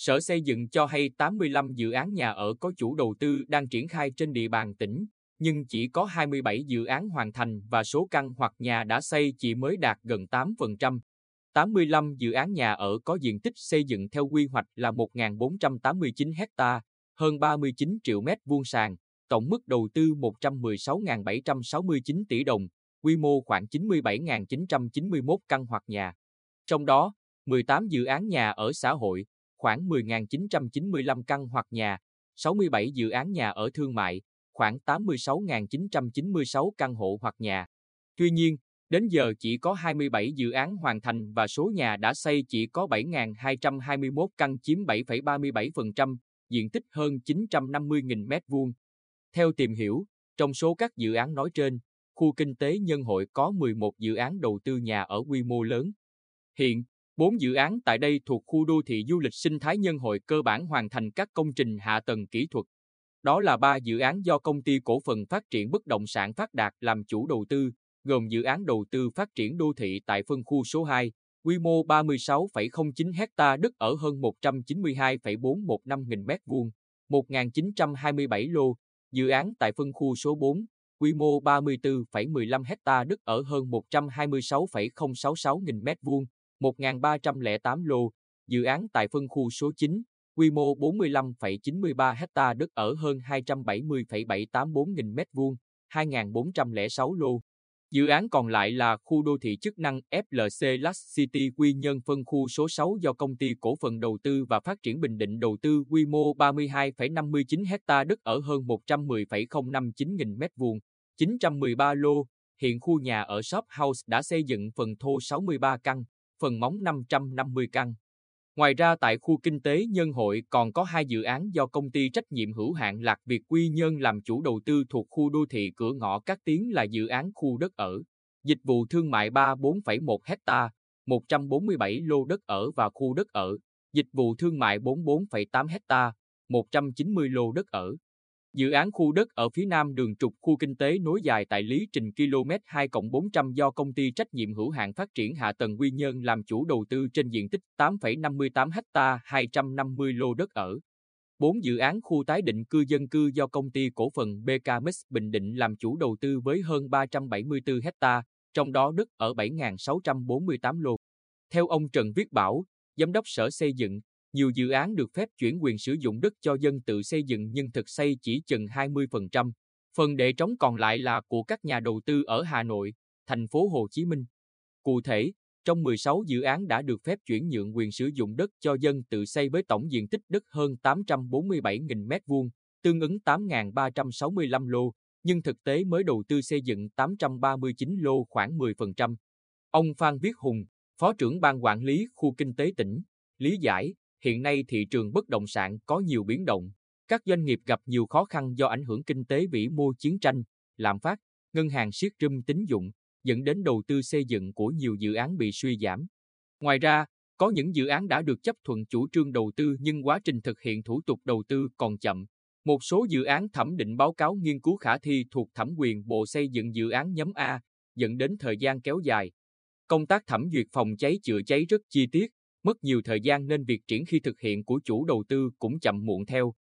Sở Xây dựng cho hay 85 dự án nhà ở có chủ đầu tư đang triển khai trên địa bàn tỉnh, nhưng chỉ có 27 dự án hoàn thành và số căn hoặc nhà đã xây chỉ mới đạt gần 8%. 85 dự án nhà ở có diện tích xây dựng theo quy hoạch là 1.489 hecta, hơn 39 triệu mét vuông sàn, tổng mức đầu tư 116.769 tỷ đồng, quy mô khoảng 97.991 căn hoặc nhà. Trong đó, 18 dự án nhà ở xã hội, khoảng 10.995 căn hoặc nhà, 67 dự án nhà ở thương mại, khoảng 86.996 căn hộ hoặc nhà. Tuy nhiên, đến giờ chỉ có 27 dự án hoàn thành và số nhà đã xây chỉ có 7.221 căn chiếm 7,37%, diện tích hơn 950.000 m2. Theo tìm hiểu, trong số các dự án nói trên, khu kinh tế Nhân Hội có 11 dự án đầu tư nhà ở quy mô lớn. Hiện, 4 dự án tại đây thuộc khu đô thị du lịch sinh thái Nhân Hội cơ bản hoàn thành các công trình hạ tầng kỹ thuật. Đó là 3 dự án do công ty cổ phần phát triển bất động sản Phát Đạt làm chủ đầu tư, gồm dự án đầu tư phát triển đô thị tại phân khu số 2, quy mô 36,09 hecta đất ở hơn 192,415 nghìn m2, 1.927 lô, dự án tại phân khu số 4, quy mô 34,15 hecta đất ở hơn 126,066 nghìn m2, 1.308 lô, dự án tại phân khu số 9, quy mô 45,93 ha đất ở hơn 270,784 nghìn m2, 2.406 lô. Dự án còn lại là khu đô thị chức năng FLC Last City Quy nhân phân khu số 6 do công ty cổ phần đầu tư và phát triển Bình Định đầu tư quy mô 32,59 ha đất ở hơn 110,059 nghìn m2, 913 lô. Hiện khu nhà ở Shop House đã xây dựng phần thô 63 căn, phần móng 550 căn. Ngoài ra tại khu kinh tế Nhân Hội còn có hai dự án do công ty trách nhiệm hữu hạn Lạc Việt Quy nhân làm chủ đầu tư thuộc khu đô thị cửa ngõ Cát Tiến là dự án khu đất ở, dịch vụ thương mại 34,1 hecta, 147 lô đất ở và khu đất ở, dịch vụ thương mại 44,8 hecta, 190 lô đất ở. Dự án khu đất ở phía nam đường trục khu kinh tế nối dài tại Lý Trình km 2 400 do công ty trách nhiệm hữu hạn phát triển hạ tầng Quy Nhơn làm chủ đầu tư trên diện tích 8,58 ha 250 lô đất ở. 4 dự án khu tái định cư dân cư do công ty cổ phần BKMX Bình Định làm chủ đầu tư với hơn 374 ha, trong đó đất ở 7.648 lô. Theo ông Trần Viết Bảo, Giám đốc Sở Xây dựng, nhiều dự án được phép chuyển quyền sử dụng đất cho dân tự xây dựng nhưng thực xây chỉ chừng 20%. Phần để trống còn lại là của các nhà đầu tư ở Hà Nội, thành phố Hồ Chí Minh. Cụ thể, trong 16 dự án đã được phép chuyển nhượng quyền sử dụng đất cho dân tự xây với tổng diện tích đất hơn 847.000 m2, tương ứng 8.365 lô, nhưng thực tế mới đầu tư xây dựng 839 lô khoảng 10%. Ông Phan Viết Hùng, Phó trưởng ban quản lý khu kinh tế tỉnh, lý giải, hiện nay thị trường bất động sản có nhiều biến động, các doanh nghiệp gặp nhiều khó khăn do ảnh hưởng kinh tế vĩ mô chiến tranh, lạm phát, ngân hàng siết râm tín dụng, dẫn đến đầu tư xây dựng của nhiều dự án bị suy giảm. Ngoài ra, có những dự án đã được chấp thuận chủ trương đầu tư nhưng quá trình thực hiện thủ tục đầu tư còn chậm. Một số dự án thẩm định báo cáo nghiên cứu khả thi thuộc thẩm quyền Bộ Xây dựng dự án nhóm A, dẫn đến thời gian kéo dài. Công tác thẩm duyệt phòng cháy chữa cháy rất chi tiết, mất nhiều thời gian nên việc triển khi thực hiện của chủ đầu tư cũng chậm muộn theo.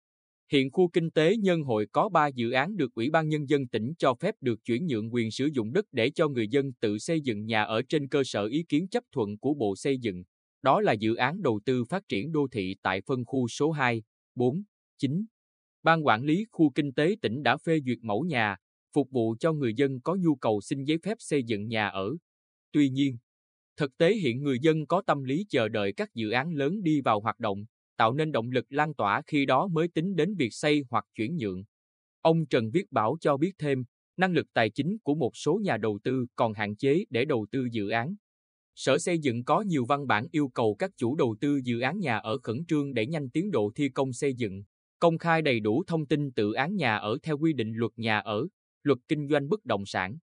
Hiện khu kinh tế Nhân Hội có 3 dự án được Ủy ban Nhân dân tỉnh cho phép được chuyển nhượng quyền sử dụng đất để cho người dân tự xây dựng nhà ở trên cơ sở ý kiến chấp thuận của Bộ Xây dựng. Đó là dự án đầu tư phát triển đô thị tại phân khu số 2, 4, 9. Ban quản lý khu kinh tế tỉnh đã phê duyệt mẫu nhà, phục vụ cho người dân có nhu cầu xin giấy phép xây dựng nhà ở. Tuy nhiên, Thực tế hiện người dân có tâm lý chờ đợi các dự án lớn đi vào hoạt động, tạo nên động lực lan tỏa khi đó mới tính đến việc xây hoặc chuyển nhượng. Ông Trần Viết Bảo cho biết thêm, năng lực tài chính của một số nhà đầu tư còn hạn chế để đầu tư dự án. Sở xây dựng có nhiều văn bản yêu cầu các chủ đầu tư dự án nhà ở khẩn trương để nhanh tiến độ thi công xây dựng, công khai đầy đủ thông tin tự án nhà ở theo quy định luật nhà ở, luật kinh doanh bất động sản.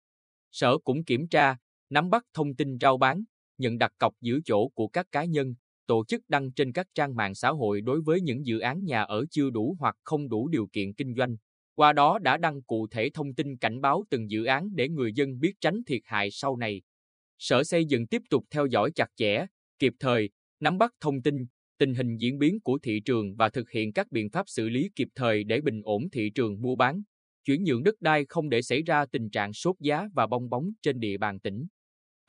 Sở cũng kiểm tra, nắm bắt thông tin rao bán, nhận đặt cọc giữ chỗ của các cá nhân, tổ chức đăng trên các trang mạng xã hội đối với những dự án nhà ở chưa đủ hoặc không đủ điều kiện kinh doanh. Qua đó đã đăng cụ thể thông tin cảnh báo từng dự án để người dân biết tránh thiệt hại sau này. Sở xây dựng tiếp tục theo dõi chặt chẽ, kịp thời, nắm bắt thông tin, tình hình diễn biến của thị trường và thực hiện các biện pháp xử lý kịp thời để bình ổn thị trường mua bán, chuyển nhượng đất đai không để xảy ra tình trạng sốt giá và bong bóng trên địa bàn tỉnh.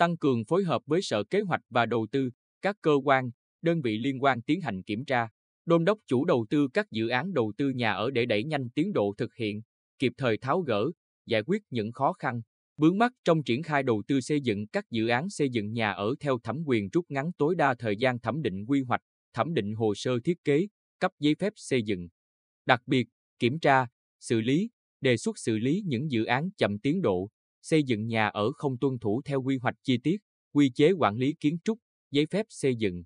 Tăng cường phối hợp với Sở Kế hoạch và Đầu tư, các cơ quan, đơn vị liên quan tiến hành kiểm tra, đôn đốc chủ đầu tư các dự án đầu tư nhà ở để đẩy nhanh tiến độ thực hiện, kịp thời tháo gỡ, giải quyết những khó khăn, vướng mắc trong triển khai đầu tư xây dựng các dự án xây dựng nhà ở theo thẩm quyền rút ngắn tối đa thời gian thẩm định quy hoạch, thẩm định hồ sơ thiết kế, cấp giấy phép xây dựng. Đặc biệt, kiểm tra, xử lý, đề xuất xử lý những dự án chậm tiến độ, xây dựng nhà ở không tuân thủ theo quy hoạch chi tiết, quy chế quản lý kiến trúc, giấy phép xây dựng.